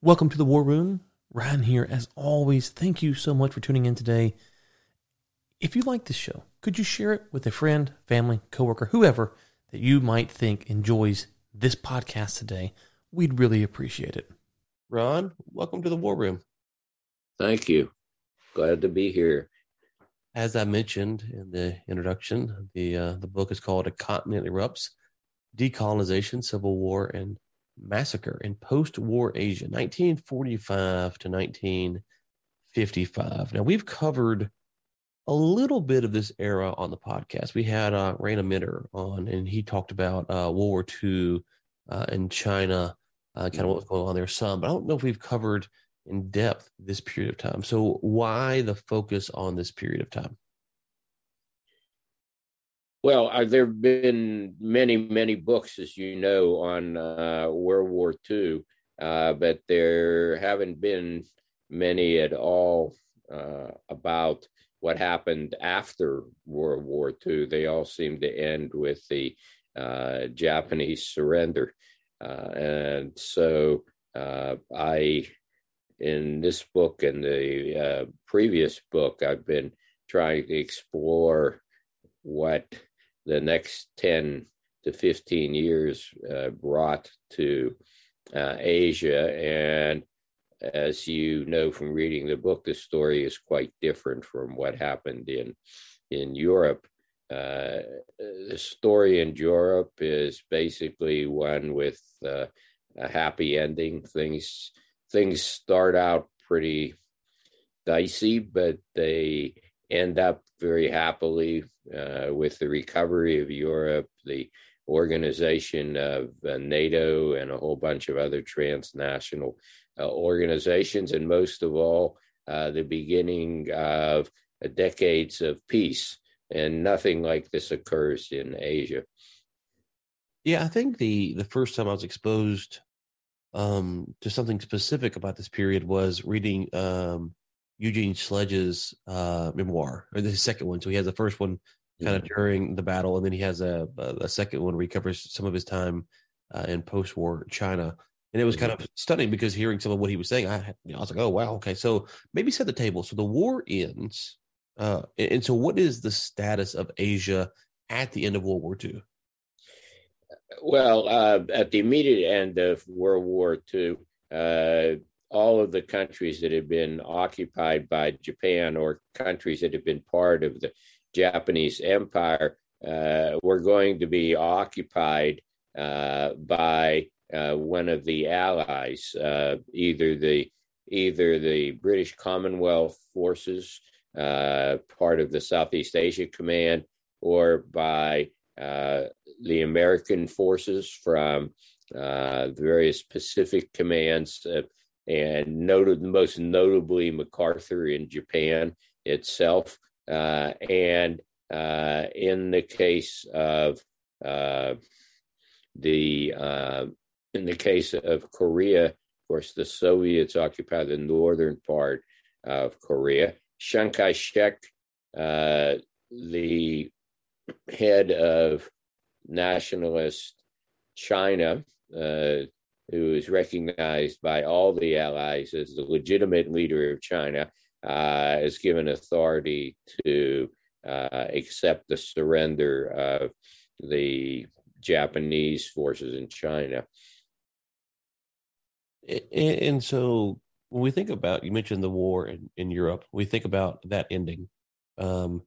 Welcome to the War Room. Ryan here, as always. Thank you so much for tuning in today. If you like this show, could you share it with a friend, family, coworker, whoever that you might think enjoys this podcast today? We'd really appreciate it. Ron, welcome to the War Room. Thank you. Glad to be here. As I mentioned in the introduction, the uh, the book is called "A Continent Erupts: Decolonization, Civil War, and Massacre in Post-War Asia, 1945 to 1955." Now we've covered a little bit of this era on the podcast. We had uh, Rana Mitter on, and he talked about uh, World War II uh, in China, uh, kind of what was going on there. Some, but I don't know if we've covered in depth this period of time. So, why the focus on this period of time? Well, uh, there have been many, many books, as you know, on uh, World War II, uh, but there haven't been many at all uh, about what happened after World War II. They all seem to end with the uh, Japanese surrender. Uh, and so I in this book and the previous book, I've been trying to explore what the next 10 to 15 years uh, brought to uh, Asia. And as you know from reading the book, the story is quite different from what happened in, in Europe. Uh, the story in Europe is basically one with uh, a happy ending. Things things start out pretty dicey, but they end up very happily uh, with the recovery of Europe, the organization of uh, NATO, and a whole bunch of other transnational uh, organizations, and most of all, uh, the beginning of decades of peace. And nothing like this occurs in Asia. Yeah, I think the the first time I was exposed um, to something specific about this period was reading um, Eugene Sledge's uh, memoir, or the second one. So he has the first one kind of during the battle, and then he has a, a second one where he covers some of his time uh, in post-war China. And it was kind of stunning because hearing some of what he was saying, I, you know, I was like, oh wow, okay. So maybe set the table. So the war ends, uh, and so what is the status of Asia at the end of World War II? Well, uh, at the immediate end of World War II, uh, all of the countries that had been occupied by Japan or countries that had been part of the Japanese Empire uh, were going to be occupied uh, by uh, one of the allies, uh, either the either the British Commonwealth forces, part of the Southeast Asia Command, or by uh, the American forces from uh, the various Pacific commands, uh, and noted most notably MacArthur in Japan itself. Uh, and uh, in the case of the in the case of Korea, of course, the Soviets occupied the northern part of Korea. Chiang Kai shek, uh, the head of nationalist China, uh, who is recognized by all the allies as the legitimate leader of China, uh, is given authority to uh, accept the surrender of the Japanese forces in China. And so when we think about, you mentioned the war in, in Europe, we think about that ending. Um,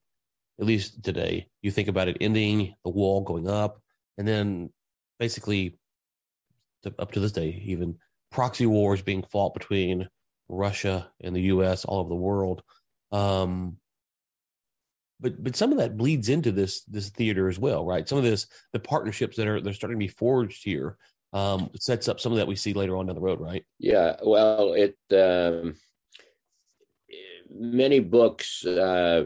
at least today. You think about it ending, the wall going up, and then basically to, up to this day, even proxy wars being fought between Russia and the U.S. all over the world. Um, but but some of that bleeds into this this theater as well, right? Some of this the partnerships that are they're starting to be forged here um, sets up some of that we see later on down the road, right? Yeah, well, it um, many books uh,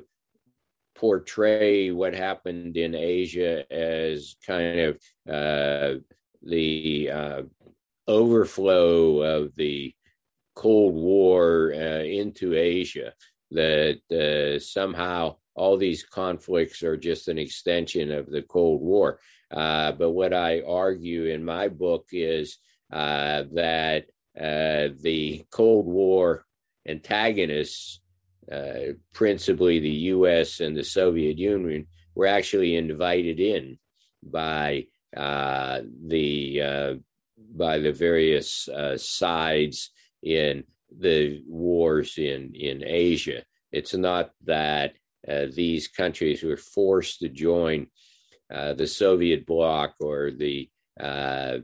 portray what happened in Asia as kind of uh, the uh, overflow of the Cold War uh, into Asia, that uh, somehow all these conflicts are just an extension of the Cold War. Uh, but what I argue in my book is uh, that uh, the Cold War antagonists, principally the U.S. and the Soviet Union, were actually invited in by uh, the uh, by the various uh, sides in the wars in in Asia. It's not that uh, these countries were forced to join uh, the Soviet bloc or the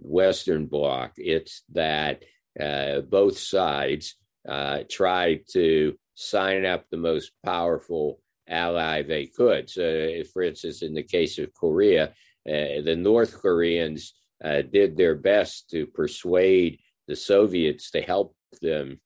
Western bloc. It's that both sides tried to sign up the most powerful ally they could. So, for instance, in the case of Korea, uh, the North Koreans did their best to persuade the Soviets to help them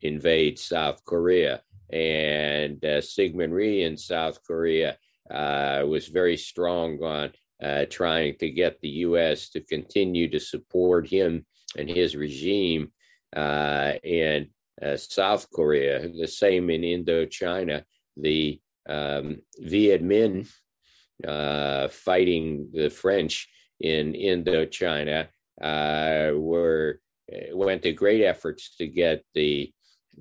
invade South Korea. And uh, Syngman Rhee in South Korea uh, was very strong on uh, trying to get the U.S. to continue to support him and his regime uh, in uh, South Korea. The same in Indochina. The um, Viet Minh uh, fighting the French in Indochina were went to great efforts to get the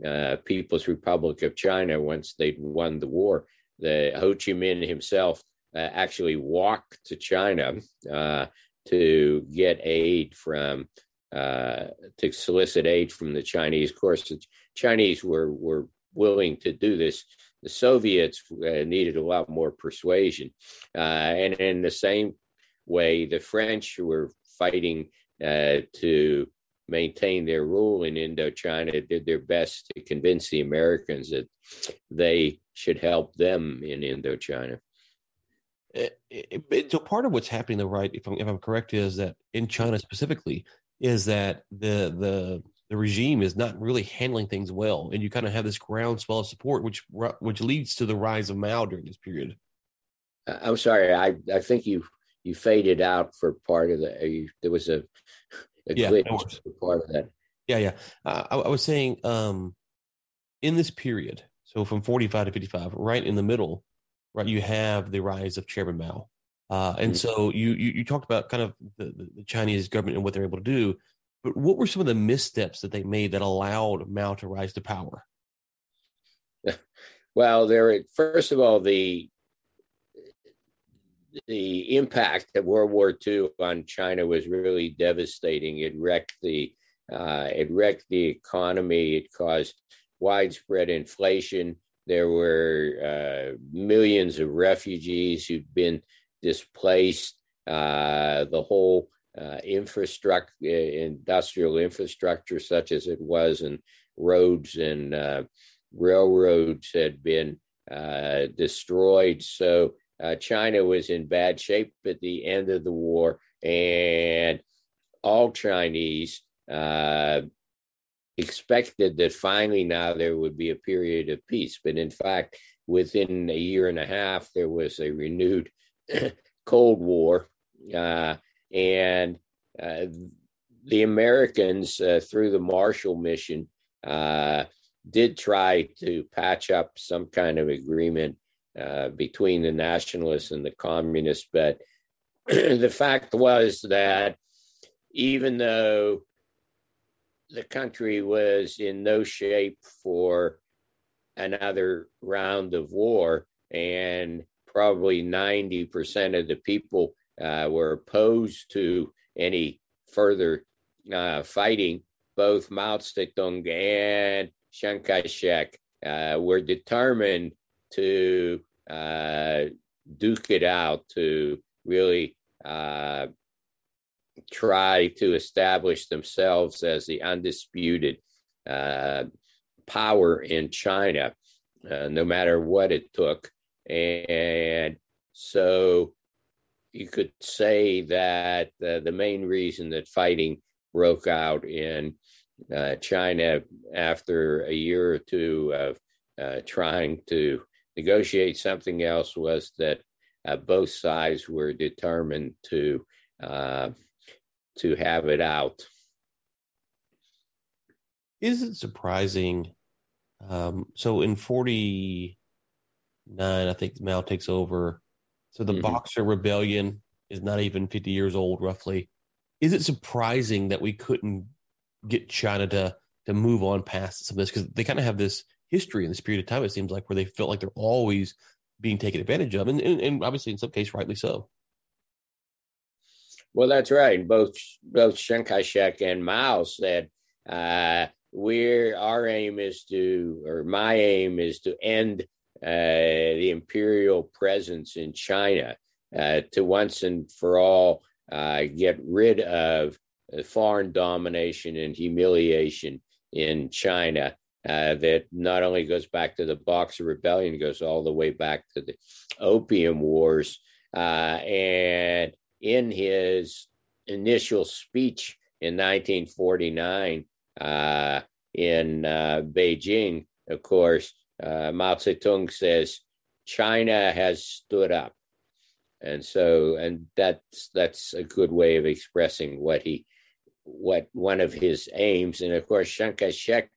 uh, People's Republic of China once they'd won the war. The Ho Chi Minh himself uh, actually walked to China uh, to get aid from uh, to solicit aid from the Chinese. Of course, the Chinese were were willing to do this. The Soviets uh, needed a lot more persuasion, uh, and in the same way, the French were fighting to maintain their rule in Indochina did their best to convince the Americans that they should help them in Indochina. Eh, eh, so part of what's happening, though, right? If I'm, if I'm correct, is that in China specifically, is that the the the regime is not really handling things well, and you kind of have this groundswell of support, which which leads to the rise of Mao during this period. I'm sorry, I I think you you faded out for part of the. You, there was a a yeah, glitch part of that. Yeah, yeah. Uh, I, I, was saying, um, in this period, so from 45 to 55, right in the middle, right, you have the rise of Chairman Mao. Uh, and mm-hmm. so you, you, you talked about kind of the, the Chinese government and what they're able to do, but what were some of the missteps that they made that allowed Mao to rise to power? Well, there. First of all, the the impact of World War II on China was really devastating. It wrecked the uh, it wrecked the economy. It caused widespread inflation. There were uh, millions of refugees who'd been displaced. Uh, the whole uh, infrastructure, industrial infrastructure, such as it was, and roads and uh, railroads had been uh, destroyed. So uh, China was in bad shape at the end of the war, and all Chinese uh, expected that finally now there would be a period of peace. But in fact, within a year and a half, there was a renewed Cold War, uh, and uh, the Americans, uh, through the Marshall Mission, uh, did try to patch up some kind of agreement uh, between the nationalists and the communists. But the fact was that even though the country was in no shape for another round of war, and probably 90% of the people uh, were opposed to any further uh, fighting, both Mao Zedong and Chiang Kai shek uh, were determined to uh, duke it out, to really uh, try to establish themselves as the undisputed uh, power in China, no matter what it took. And so you could say that uh, the main reason that fighting broke out in uh, China after a year or two of uh, trying to negotiate something else was that uh, both sides were determined to uh, to have it out. Is it surprising? Um, so in forty nine, I think Mao takes over. So the mm-hmm. Boxer Rebellion is not even fifty years old, roughly. Is it surprising that we couldn't get China to to move on past some of this because they kind of have this history in this period of time. It seems like where they felt like they're always being taken advantage of, and, and, and obviously in some case rightly so. Well, that's right. Both both Chiang Kai-shek and Mao said, uh, "We're our aim is to, or my aim is to end the imperial presence in China uh, to once and for all uh, get rid of foreign domination and humiliation in China." Uh, that not only goes back to the Boxer Rebellion, goes all the way back to the Opium Wars, uh, and in his initial speech in 1949 uh, in uh, Beijing, of course, uh, Mao Zedong says China has stood up, and so and that's that's a good way of expressing what he what one of his aims. And of course, Chiang Kai-shek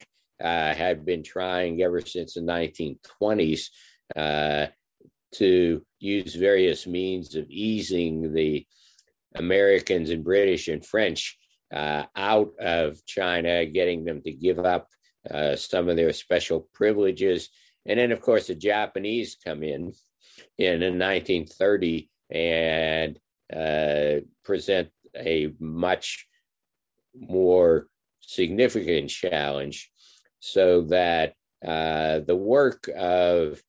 uh, had been trying ever since the 1920s uh, to use various means of easing the Americans and British and French uh, out of China, getting them to give up uh, some of their special privileges. And then, of course, the Japanese come in in 1930 and uh, present a much more significant challenge so that uh, the work of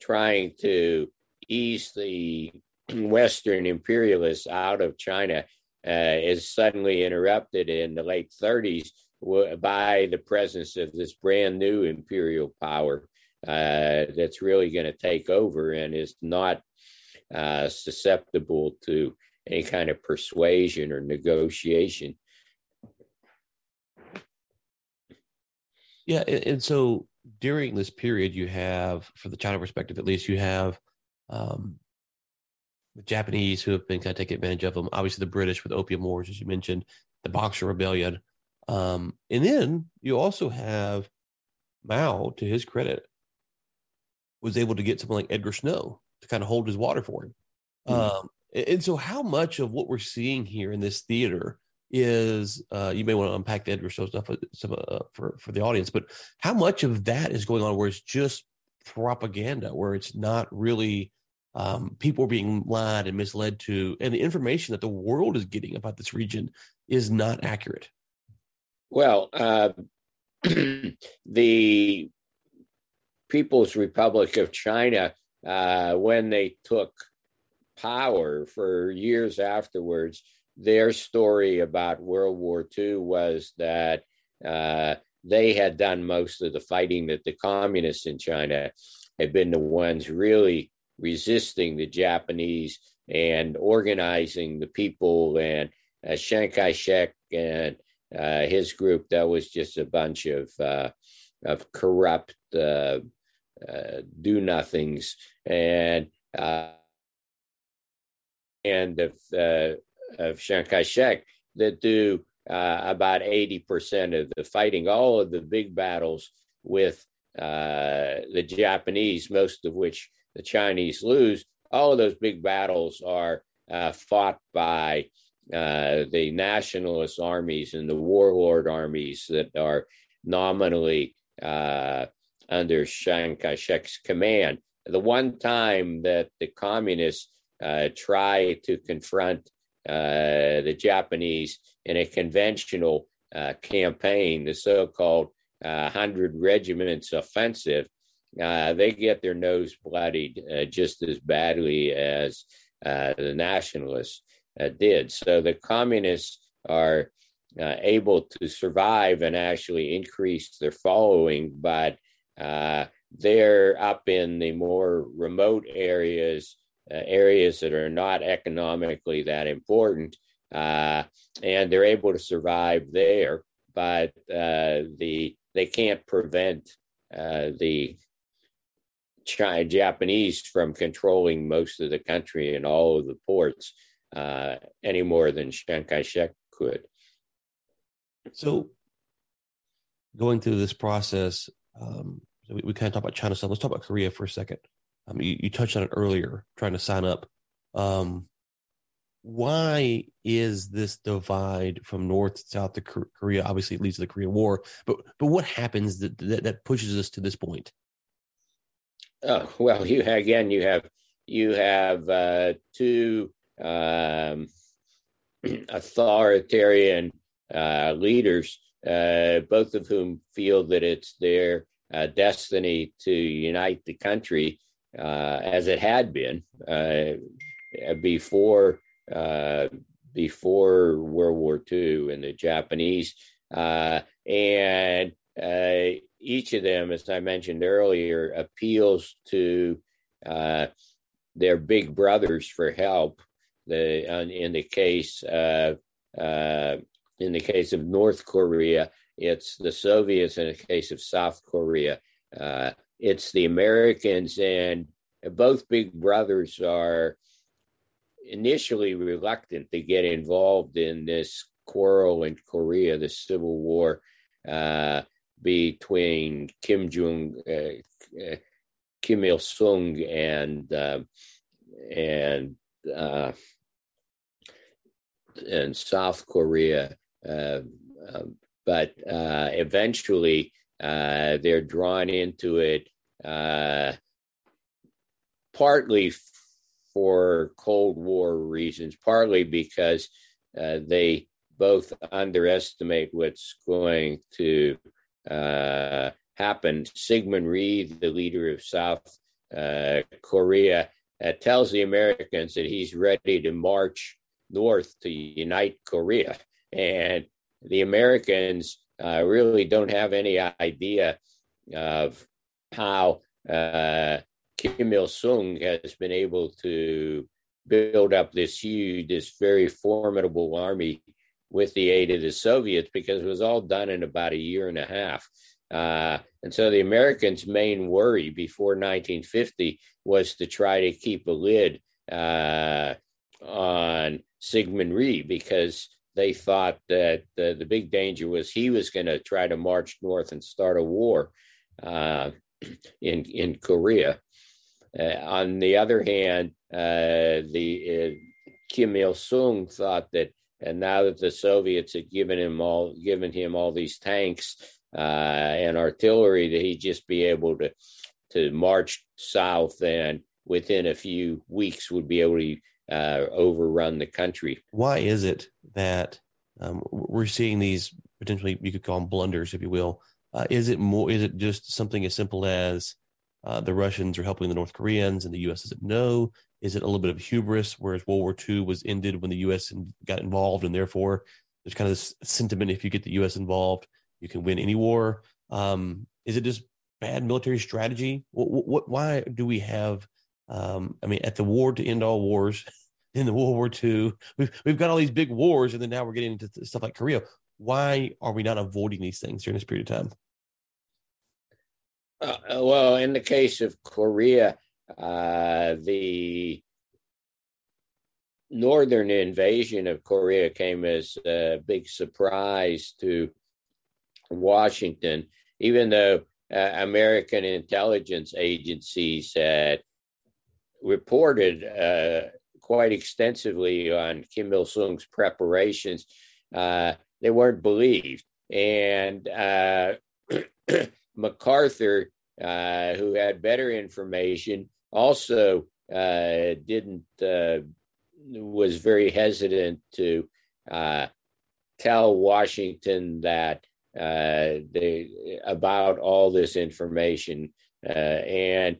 trying to ease the Western imperialists out of China uh, is suddenly interrupted in the late 30s by the presence of this brand new imperial power uh, that's really going to take over and is not uh, susceptible to any kind of persuasion or negotiation. Yeah, and, so during this period, you have, for the China perspective at least, you have um, the Japanese who have been kind of taking advantage of them. Obviously, the British with Opium Wars, as you mentioned, the Boxer Rebellion, um, and then you also have Mao, to his credit, was able to get someone like Edgar Snow to kind of hold his water for him. Mm-hmm. Um, and so, how much of what we're seeing here in this theater is uh, you may want to unpack the Edgar Snow stuff uh, uh, for for the audience, but how much of that is going on where it's just propaganda, where it's not really um, people are being lied and misled to, and the information that the world is getting about this region is not accurate. Well, uh, the People's Republic of China, uh, when they took power for years afterwards, their story about World War II was that uh, they had done most of the fighting, that the communists in China had been the ones really resisting the Japanese and organizing the people and uh, Chiang Kai-shek and uh, his group. That was just a bunch of uh, of corrupt uh, uh, do nothings and uh, and of of Chiang Kai-shek that do about eighty percent of the fighting. All of the big battles with the Japanese, most of which the Chinese lose, all of those big battles are uh, fought by uh, the nationalist armies and the warlord armies that are nominally uh, under Chiang Kai shek's command. The one time that the communists uh, try to confront uh, the Japanese in a conventional uh, campaign, the so called 100 Regiments Offensive, they get their nose bloodied just as badly as the nationalists uh, did. So the communists are uh, able to survive and actually increase their following, but uh, they're up in the more remote areas, areas that are not economically that important, and they're able to survive there. But the they can't prevent the China, Japanese from controlling most of the country and all of the ports uh, any more than Chiang Kai shek could. So, going through this process, um, we, we, kind of talk about China stuff. Let's talk about Korea for a second. Um, you, you, touched on it earlier, trying to sign up. Um, why is this divide from North to South to Korea? Obviously, it leads to the Korean War, but but what happens that that, that pushes us to this point? Oh well, you again, you have you have uh, two um, authoritarian uh, leaders, uh, both of whom feel that it's their uh, destiny to unite the country, uh, as it had been uh, before before World War II and the Japanese, and each of them, as I mentioned earlier, appeals to uh, their big brothers for help. The in the case uh, uh, in the case of North Korea, it's the Soviets. In the case of South Korea, uh, it's the Americans, and both big brothers are initially reluctant to get involved in this quarrel in Korea, the civil war. Uh, between Kim Jong uh, uh, Kim Il Sung and and and South Korea, uh, um, but uh, eventually they're drawn into it partly for Cold War reasons, partly because they both underestimate what's going to uh, happened, Syngman Rhee, the leader of South uh, Korea, uh, tells the Americans that he's ready to march north to unite Korea. And the Americans uh, really don't have any idea of how uh, Kim Il sung has been able to build up this huge, this very formidable army with the aid of the Soviets because it was all done in about a year and a half. Uh, and so the Americans' main worry before 1950 was to try to keep a lid uh, on Syngman Rhee because they thought that the, the big danger was he was going to try to march north and start a war uh, in in Korea. Uh, on the other hand, uh, the uh, Kim Il Sung thought that and now that the Soviets had given him all given him all these tanks uh, and artillery, that he'd just be able to to march south and within a few weeks would be able to uh, overrun the country. Why is it that um, we're seeing these potentially you could call them blunders, if you will? Uh, is it more? Is it just something as simple as uh, the Russians are helping the North Koreans and the U.S. doesn't know? Is it a little bit of hubris, whereas World War II was ended when the U.S. got involved, and therefore there's kind of this sentiment: if you get the U.S. involved, you can win any war. Um, is it just bad military strategy? What, what, why do we have? Um, I mean, at the war to end all wars, in the World War II, we've we've got all these big wars, and then now we're getting into stuff like Korea. Why are we not avoiding these things during this period of time? Uh, well, in the case of Korea, uh, the northern invasion of Korea came as a big surprise to Washington, even though uh, American intelligence agencies had reported uh, quite extensively on Kim Il sung's preparations. Uh, they weren't believed. And uh, MacArthur, uh, who had better information, also uh, didn't uh, was very hesitant to tell Washington that they about all this information, and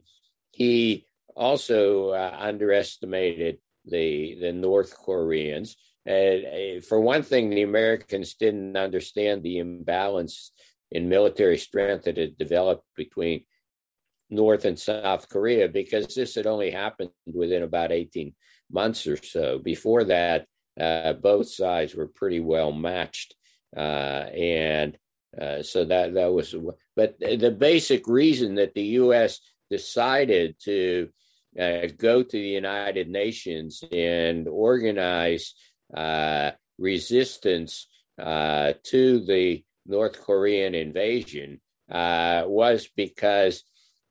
he also underestimated the the North Koreans. for one thing, the Americans didn't understand the imbalance in military strength that had developed between North and South Korea because this had only happened within about 18 months or so. Before that, uh, both sides were pretty well matched. Uh, and uh, so that, that was, but the basic reason that the U.S. decided to uh, go to the United Nations and organize uh, resistance uh, to the North Korean invasion was because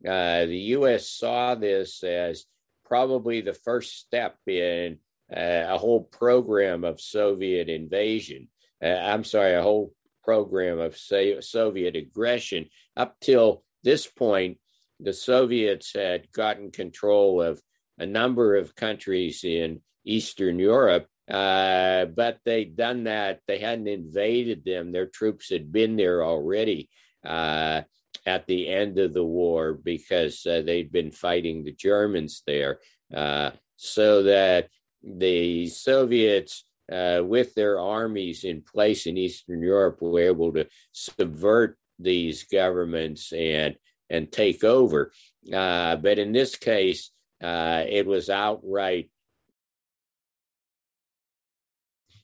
uh, the U.S. saw this as probably the first step in a whole program of Soviet invasion. Uh, I'm sorry, a whole program of Soviet aggression. Up till this point, the Soviets had gotten control of a number of countries in Eastern Europe, uh, but they'd done that. They hadn't invaded them. Their troops had been there already uh, at the end of the war because uh, they'd been fighting the Germans there. Uh, so that the Soviets, uh, with their armies in place in Eastern Europe, were able to subvert these governments and and take over. Uh, but in this case, uh, it was outright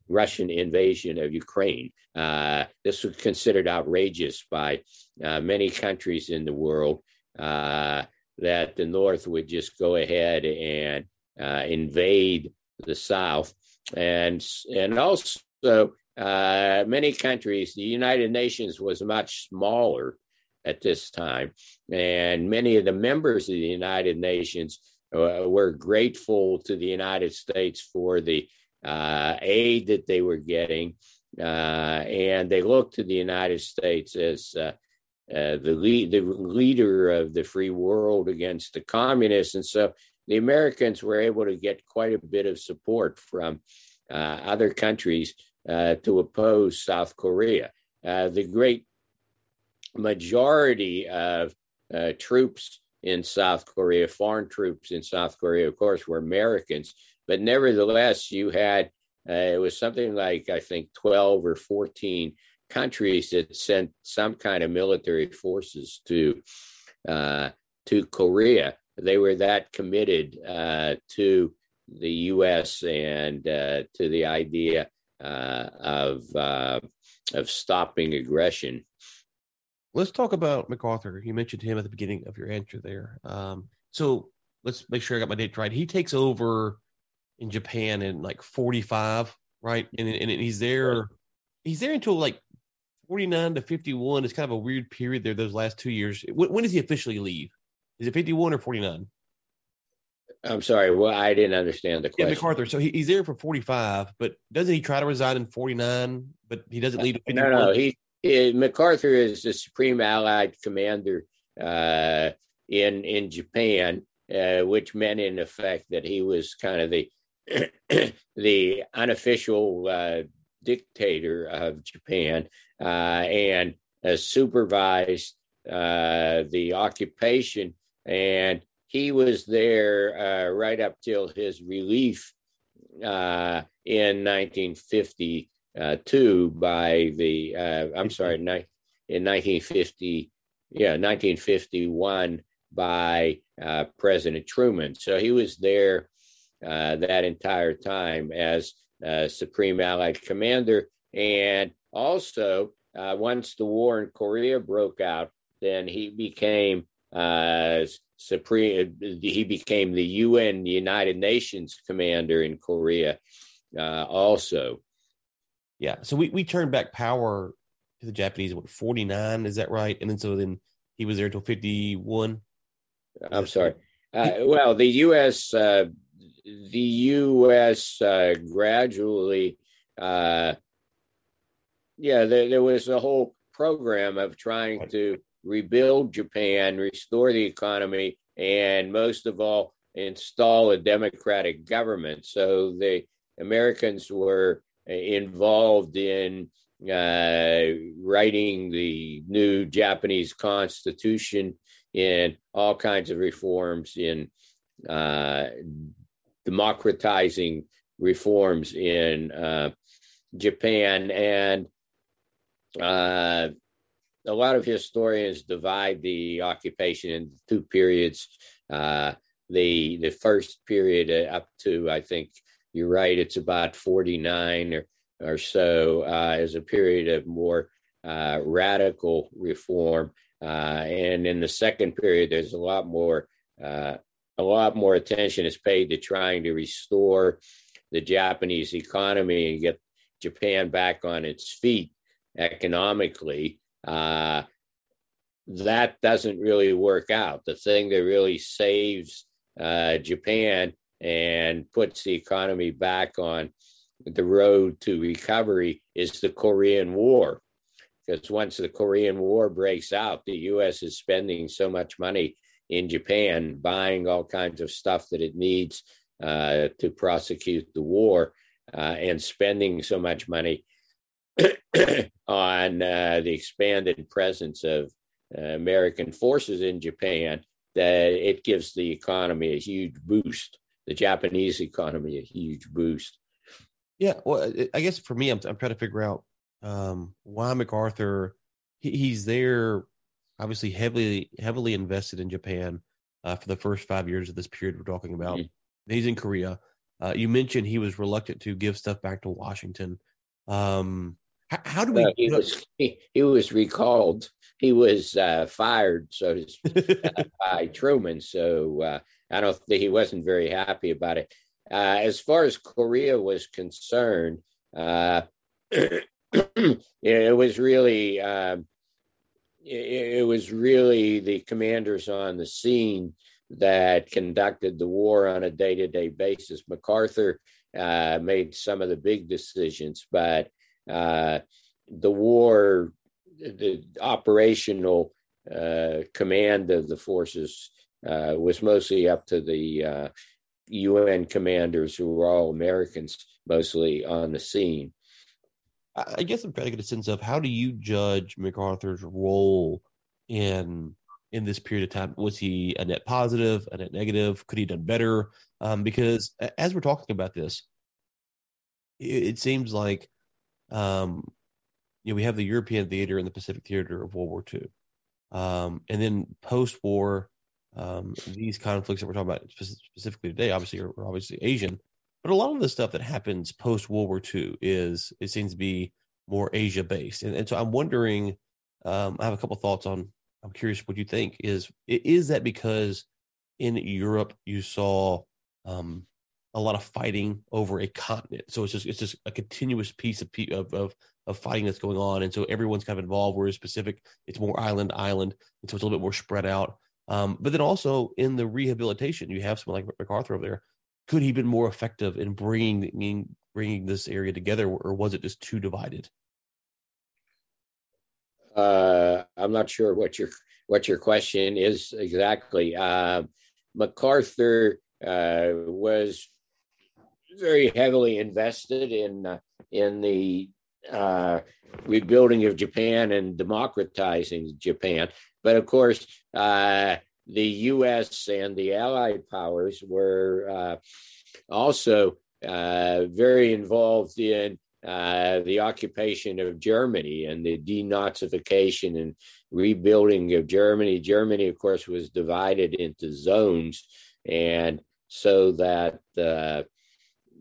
Russian invasion of Ukraine. Uh, this was considered outrageous by uh, many countries in the world uh, that the North would just go ahead and uh, invade the South, and and also many countries. The United Nations was much smaller at this time. And many of the members of the United Nations uh, were grateful to the United States for the uh, aid that they were getting. Uh, and they looked to the United States as uh, uh, the, lead, the leader of the free world against the communists. And so the Americans were able to get quite a bit of support from uh, other countries to oppose South Korea. the great majority of uh, troops in South Korea, foreign troops in South Korea, of course, were Americans. But nevertheless, you had, uh, it was something like, I think, 12 or 14 countries that sent some kind of military forces to, uh, to Korea. They were that committed uh, to the U.S. and uh, to the idea uh, of, of stopping aggression let's talk about MacArthur. You mentioned him at the beginning of your answer there. Um, so let's make sure I got my date right. He takes over in Japan in like 45, right? And, and he's there, he's there until like 49 to 51. It's kind of a weird period there, those last two years. When, when does he officially leave? Is it 51 or 49? I'm sorry. Well, I didn't understand the question. Yeah, MacArthur. So he, he's there for 45, but doesn't he try to resign in 49? But he doesn't leave. No, no. He it, MacArthur is the supreme Allied commander uh, in in Japan, uh, which meant in effect that he was kind of the the unofficial uh, dictator of Japan uh, and supervised uh, the occupation. And he was there uh, right up till his relief in 1950 uh, two by the uh, I'm sorry, in 1950, yeah, 1951 by uh, President Truman. So he was there uh, that entire time as uh, Supreme Allied Commander, and also uh, once the war in Korea broke out, then he became uh supreme. He became the UN, the United Nations Commander in Korea, also. Yeah. So we, we turned back power to the Japanese, what, 49? Is that right? And then so then he was there until 51. I'm sorry. Uh, well, the U.S. Uh, the U.S. Uh, gradually, uh, yeah, there, there, was a whole program of trying to rebuild Japan, restore the economy, and most of all, install a democratic government. So the Americans were involved in uh, writing the new Japanese constitution in all kinds of reforms in uh, democratizing reforms in uh, Japan. And uh, a lot of historians divide the occupation into two periods. Uh, the the first period up to I think you're right, it's about 49 or, or so uh, as a period of more uh, radical reform. Uh, and in the second period, there's a lot more uh, a lot more attention is paid to trying to restore the Japanese economy and get Japan back on its feet economically. Uh, that doesn't really work out. The thing that really saves uh, Japan and puts the economy back on the road to recovery is the Korean War. Because once the Korean War breaks out, the US is spending so much money in Japan buying all kinds of stuff that it needs uh, to prosecute the war uh, and spending so much money on uh, the expanded presence of uh, American forces in Japan that it gives the economy a huge boost, the Japanese economy a huge boost. Yeah, well, I guess for me, I'm, I'm trying to figure out um, why MacArthur. He, he's there, obviously heavily heavily invested in Japan uh, for the first five years of this period we're talking about. Mm-hmm. He's in Korea. Uh, you mentioned he was reluctant to give stuff back to Washington. Um, how, how, do we? He was he, he, was recalled. He was uh, fired, so to speak, by Truman. So uh, I don't think he wasn't very happy about it. Uh, as far as Korea was concerned, uh, it was really um, it, it was really the commanders on the scene that conducted the war on a day to day basis. MacArthur uh, made some of the big decisions, but uh, the war, the operational uh, command of the forces uh, was mostly up to the UN uh, commanders who were all Americans, mostly on the scene. I guess I'm trying to get a sense of how do you judge MacArthur's role in in this period of time? Was he a net positive, a net negative? Could he have done better? Um, because as we're talking about this, it, it seems like um, you know we have the European theater and the Pacific theater of World War II, um, and then post-war um, these conflicts that we're talking about specifically today, obviously, are, are obviously Asian, but a lot of the stuff that happens post World War II is it seems to be more Asia based, and, and so I'm wondering. Um, I have a couple thoughts on I'm curious what you think. Is is that because in Europe you saw um, a lot of fighting over a continent, so it's just it's just a continuous piece of of of, of fighting that's going on, and so everyone's kind of involved. Whereas Pacific, it's more island island, and so it's a little bit more spread out. Um, but then also in the rehabilitation, you have someone like MacArthur over there. Could he have been more effective in bringing bringing this area together, or was it just too divided? Uh, I'm not sure what your what your question is exactly. Uh, MacArthur uh, was very heavily invested in in the uh, rebuilding of Japan and democratizing Japan, but of course. Uh, the U.S. and the Allied powers were also very involved in uh, the occupation of Germany and the denazification and rebuilding of Germany. Germany, of course, was divided into zones, and so that uh,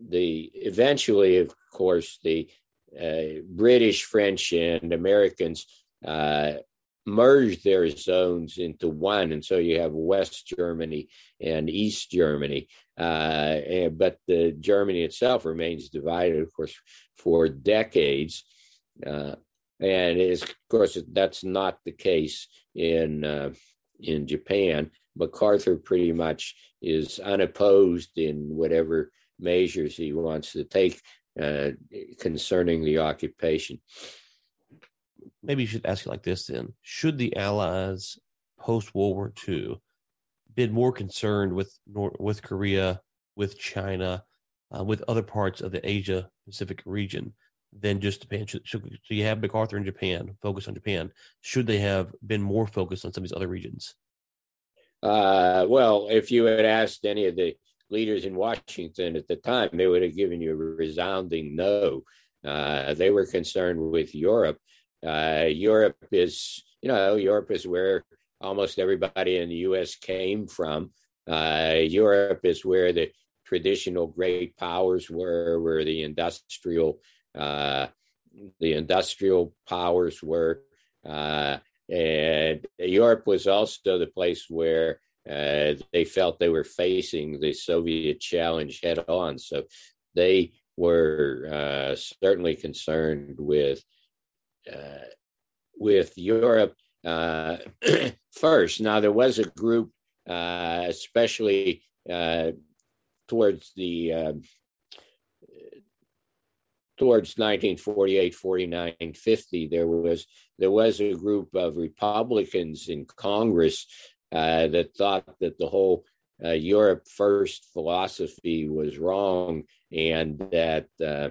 the eventually, of course, the uh, British, French, and Americans uh, merged their zones into one, and so you have West Germany and East Germany. Uh, and, but the Germany itself remains divided, of course, for decades. Uh, and of course, that's not the case in uh, in Japan. MacArthur pretty much is unopposed in whatever measures he wants to take uh, concerning the occupation maybe you should ask it like this then. Should the Allies post World War II been more concerned with North, with Korea, with China, uh, with other parts of the Asia Pacific region than just Japan? Should, should, so you have MacArthur in Japan, focus on Japan. Should they have been more focused on some of these other regions? Uh, well, if you had asked any of the leaders in Washington at the time, they would have given you a resounding no. Uh, they were concerned with Europe uh, Europe is, you know, Europe is where almost everybody in the U.S. came from. Uh, Europe is where the traditional great powers were, where the industrial uh, the industrial powers were, uh, and Europe was also the place where uh, they felt they were facing the Soviet challenge head on. So they were uh, certainly concerned with with Europe uh, first. Now, there was a group, uh, especially towards the uh, towards 1948 49 50 there was there was a group of republicans in congress uh, that thought that the whole uh, europe first philosophy was wrong and that uh,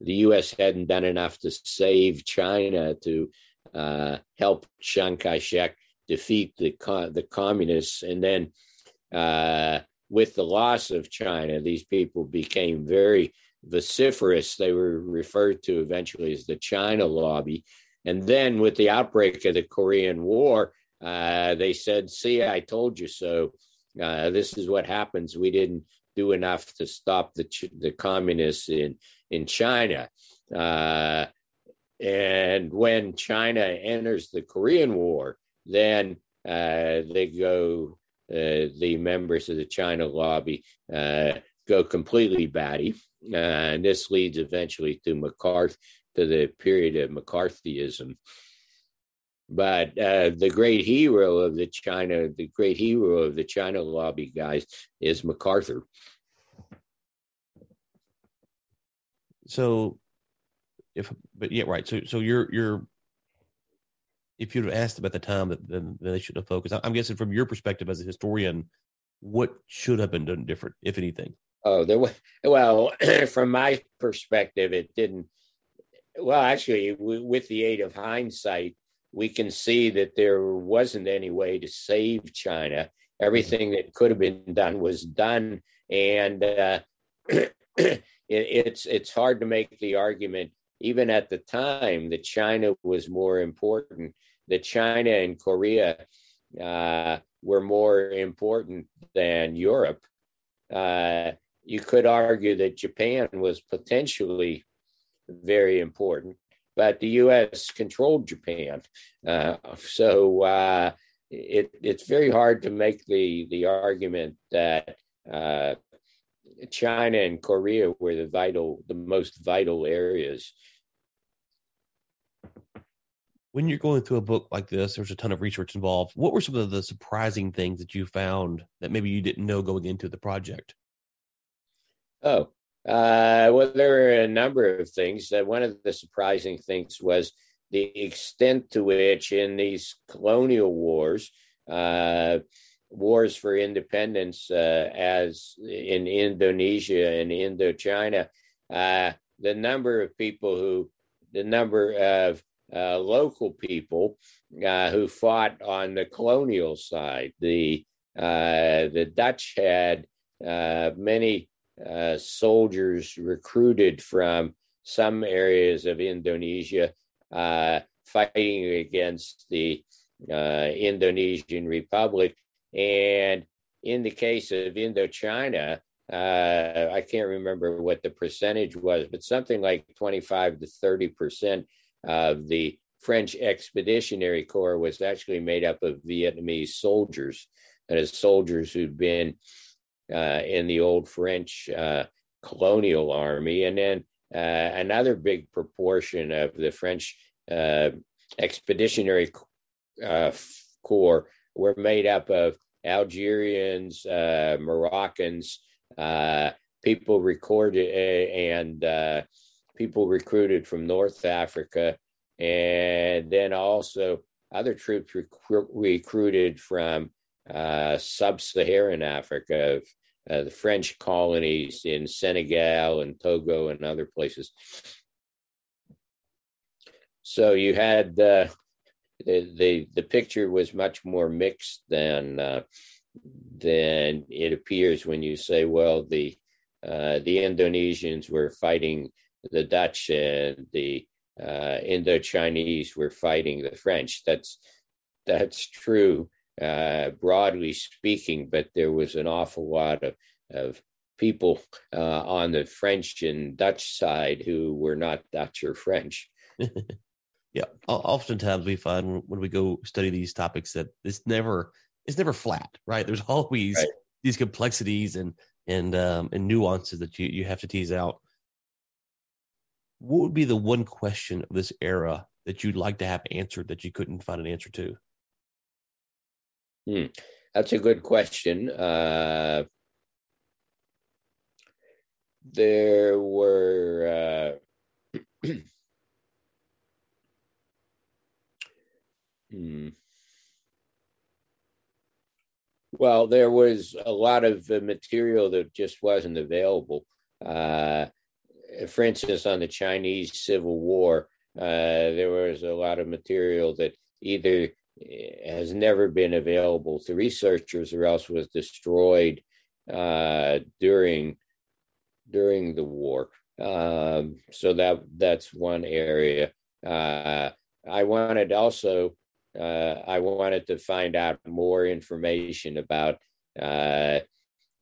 the us hadn't done enough to save china to uh, help chiang kai-shek defeat the, the communists and then uh, with the loss of china these people became very vociferous. They were referred to eventually as the China lobby. And then with the outbreak of the Korean War, uh, they said, See, I told you so. Uh, this is what happens. We didn't do enough to stop the, the communists in, in China. Uh, and when China enters the Korean War, then uh, they go, uh, the members of the China lobby uh, go completely batty. Uh, and this leads eventually to McCarthy, to the period of McCarthyism. But uh, the great hero of the China, the great hero of the China lobby guys is MacArthur. So, if but yeah, right. So, so you're you're if you'd have asked about the time, then, then they should have focused. I'm guessing from your perspective as a historian, what should have been done different, if anything? Oh, there was well, from my perspective, it didn't. Well, actually, with the aid of hindsight, we can see that there wasn't any way to save China. Everything that could have been done was done, and uh, it, it's it's hard to make the argument even at the time that China was more important. That China and Korea uh, were more important than Europe. Uh, you could argue that Japan was potentially very important, but the U.S. controlled Japan, uh, so uh, it, it's very hard to make the the argument that uh, China and Korea were the vital, the most vital areas. When you're going through a book like this, there's a ton of research involved. What were some of the surprising things that you found that maybe you didn't know going into the project? Oh, uh, well, there were a number of things. Uh, one of the surprising things was the extent to which, in these colonial wars, uh, wars for independence, uh, as in Indonesia and Indochina, uh, the number of people who, the number of uh, local people who fought on the colonial side, the the Dutch had many uh, soldiers recruited from some areas of Indonesia uh, fighting against the uh, Indonesian Republic. And in the case of Indochina, uh, I can't remember what the percentage was, but something like 25 to 30 percent of the French Expeditionary Corps was actually made up of Vietnamese soldiers, that is, soldiers who'd been uh, in the old French uh, colonial army. And then uh, another big proportion of the French expeditionary corps were made up of Algerians, Moroccans, people recorded and people recruited from North Africa, and then also other troops rec- recruited from uh, sub-Saharan Africa, uh, the French colonies in Senegal and Togo and other places. So you had uh, the, the the picture was much more mixed than uh, than it appears when you say, well, the uh, the Indonesians were fighting the Dutch and the uh, Indo-Chinese were fighting the French. That's that's true uh, broadly speaking, but there was an awful lot of, of people uh, on the French and Dutch side who were not Dutch or French. yeah, oftentimes we find when we go study these topics that it's never it's never flat, right? There's always right. these complexities and and um, and nuances that you you have to tease out. What would be the one question of this era that you'd like to have answered that you couldn't find an answer to? Hmm. That's a good question. Uh, there were uh, hmm. well there was a lot of material that just wasn't available uh, for instance on the chinese civil war uh, there was a lot of material that either eh, has never been available to researchers or else was destroyed uh, during during the war. Um, so that that's one area. Uh, I wanted also uh, I wanted to find out more information about uh,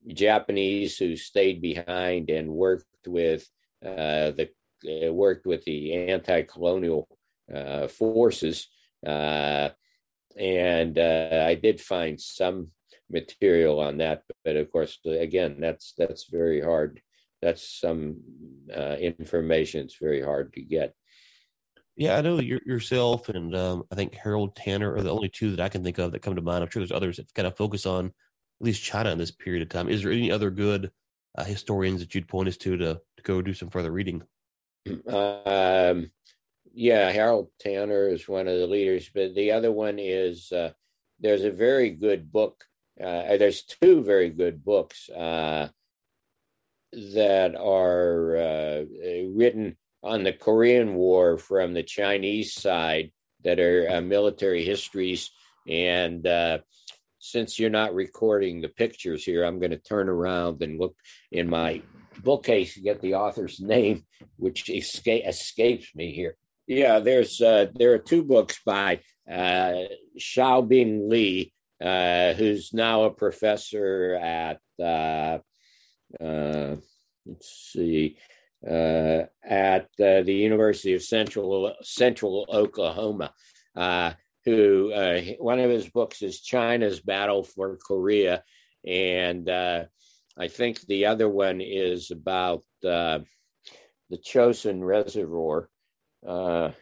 Japanese who stayed behind and worked with uh, the uh, worked with the anti-colonial uh, forces, and I did find some material on that, but of course, again, that's that's very hard that's some uh, information it's very hard to get. Yeah, I know yourself and um, I think Harold Tanner are the only two that I can think of that come to mind. I'm sure there's others that kind of focus on at least China in this period of time. Is there any other good uh, historians that you'd point us to, to to go do some further reading? Um, yeah, Harold Tanner is one of the leaders, but the other one is uh, there's a very good book. Uh, there's two very good books. Uh, that are uh, written on the Korean War from the Chinese side that are uh, military histories. And uh, since you're not recording the pictures here, I'm going to turn around and look in my bookcase to get the author's name, which esca- escapes me here. Yeah, there's uh, there are two books by uh, Xiaobing Li, uh, who's now a professor at uh, let's see, uh, at uh, the University of Central Central Oklahoma. Uh, who uh, one of his books is China's Battle for Korea, and I think the other one is about the Chosin Reservoir. I'm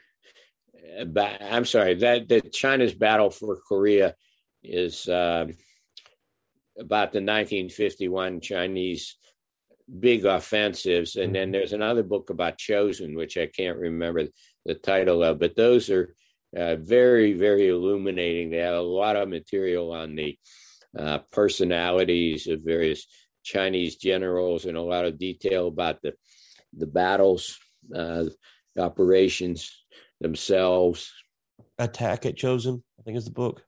sorry, that the China's battle for Korea is uh, about the 1951 Chinese big offensives. And then mm-hmm. there's another book about Chosin, which I can't remember the title of, but those are uh, very, very illuminating. They have a lot of material on the uh, personalities of various Chinese generals and a lot of detail about the the battles, uh, operations themselves. Attack at Chosin, I think is the book.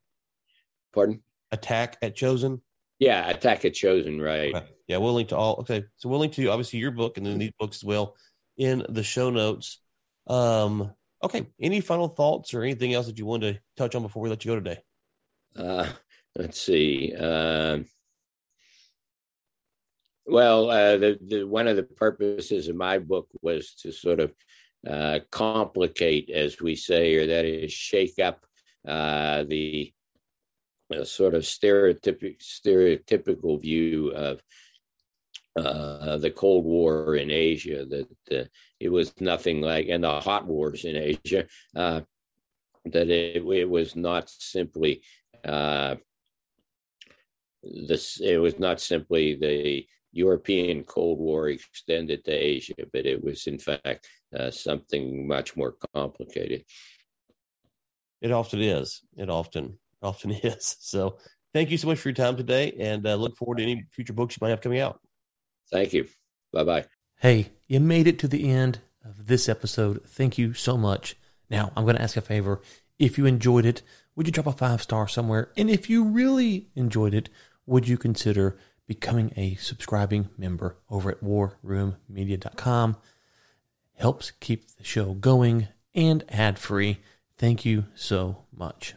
Pardon? Attack at Chosin. Yeah, Attack at Chosin, right. Okay. Yeah, we'll link to all. Okay, so we'll link to obviously your book and then these books as well in the show notes. Um, okay, any final thoughts or anything else that you want to touch on before we let you go today? Uh, let's see. Uh, well, uh, the, the one of the purposes of my book was to sort of uh, complicate, as we say, or that is, shake up uh, the a sort of stereotypic, stereotypical view of uh, the Cold War in Asia, that uh, it was nothing like, and the hot wars in Asia, uh, that it, it, was not simply uh, this, it was not simply the European Cold War extended to Asia, but it was in fact uh, something much more complicated. It often is. It often often is. So thank you so much for your time today and uh, look forward to any future books you might have coming out. Thank you. Bye bye. Hey, you made it to the end of this episode. Thank you so much. Now, I'm going to ask a favor. If you enjoyed it, would you drop a five star somewhere? And if you really enjoyed it, would you consider becoming a subscribing member over at warroommedia.com? Helps keep the show going and ad free. Thank you so much.